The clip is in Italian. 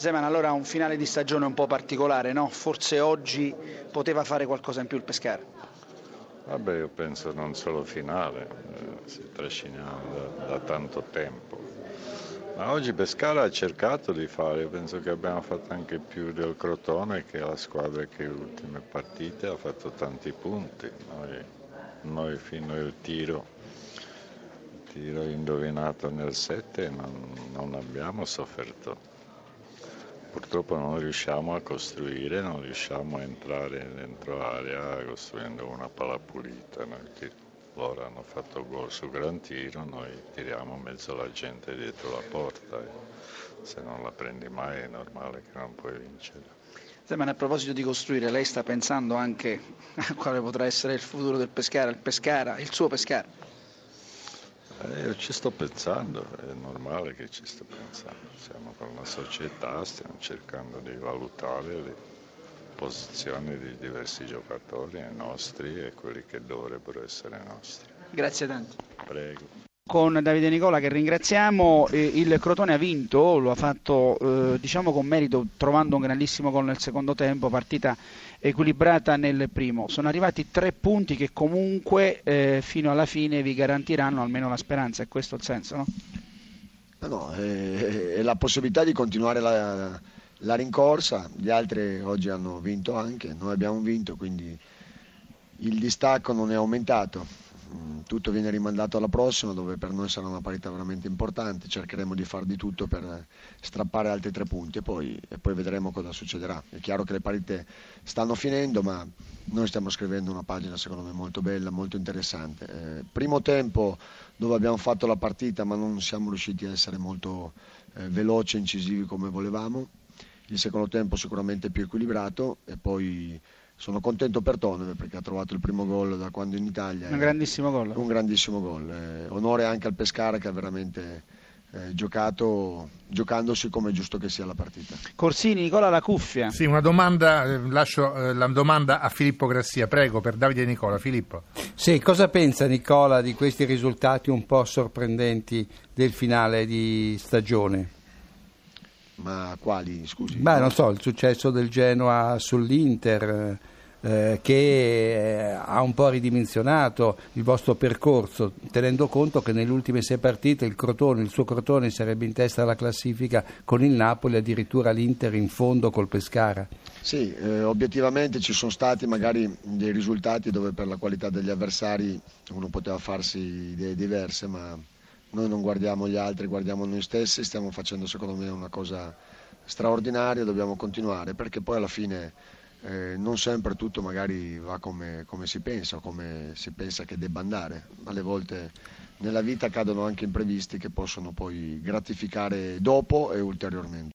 Zeman, allora un finale di stagione un po' particolare, no? Forse oggi poteva fare qualcosa in più il Pescara. Vabbè, io penso non solo finale, eh, si trascina da, da, tanto tempo. Ma oggi Pescara ha cercato di fare, io penso che abbiamo fatto anche più del Crotone che è la squadra che le ultime partite ha fatto tanti punti. Noi, noi fino al tiro, tiro indovinato nel 7 non, non abbiamo sofferto purtroppo non riusciamo a costruire, non riusciamo a entrare dentro l'area costruendo una palla pulita. loro hanno fatto gol su gran tiro, noi tiriamo mezzo la gente dietro la porta se non la prendi mai è normale che non puoi vincere. Ma a proposito di costruire, lei sta pensando anche a quale potrà essere il futuro del Pescara, il Pescara, il suo Pescara? Eh, io ci sto pensando, è normale che ci sto pensando. Siamo con la società, stiamo cercando di valutare le posizioni di diversi giocatori, nostri e quelli che dovrebbero essere nostri. Grazie tanto. Prego con Davide Nicola che ringraziamo. il Crotone ha vinto, lo ha fatto eh, diciamo con merito trovando un grandissimo gol nel secondo tempo, partita equilibrata nel primo. Sono arrivati tre punti che comunque eh, fino alla fine vi garantiranno almeno la speranza, è questo il senso, no? No, è, è la possibilità di continuare la, la rincorsa, gli altri oggi hanno vinto anche, noi abbiamo vinto, quindi il distacco non è aumentato tutto viene rimandato alla prossima dove per noi sarà una parità veramente importante, cercheremo di fare di tutto per strappare altri tre punti e poi, e poi, vedremo cosa succederà. È chiaro che le partite stanno finendo ma noi stiamo scrivendo una pagina secondo me molto bella, molto interessante. Eh, primo tempo dove abbiamo fatto la partita ma non siamo riusciti a essere molto eh, veloci e incisivi come volevamo, il secondo tempo sicuramente più equilibrato e poi sono contento per Tonove perché ha trovato il primo gol da quando in Italia. Un grandissimo gol. Un grandissimo gol. Eh, onore anche al Pescara che ha veramente eh, giocato giocandosi come è giusto che sia la partita. Corsini, Nicola la cuffia. Sì, una domanda, eh, lascio eh, la domanda a Filippo Grassia, prego, per Davide e Nicola. Filippo. Sì, cosa pensa Nicola di questi risultati un po' sorprendenti del finale di stagione? Ma quali, scusi? Beh, non so, il successo del Genoa sull'Inter, eh, che ha un po' ridimensionato il vostro percorso, tenendo conto che nelle ultime sei partite il, Crotone, il suo Crotone sarebbe in testa alla classifica con il Napoli, addirittura l'Inter in fondo col Pescara. Sì, eh, obiettivamente ci sono stati magari dei risultati dove per la qualità degli avversari uno poteva farsi idee diverse, ma noi non guardiamo gli altri, guardiamo noi stessi, stiamo facendo secondo me una cosa straordinaria, dobbiamo continuare perché poi alla fine eh, non sempre tutto magari va come, come si pensa o come si pensa che debba andare, alle volte nella vita accadono anche imprevisti che possono poi gratificare dopo e ulteriormente.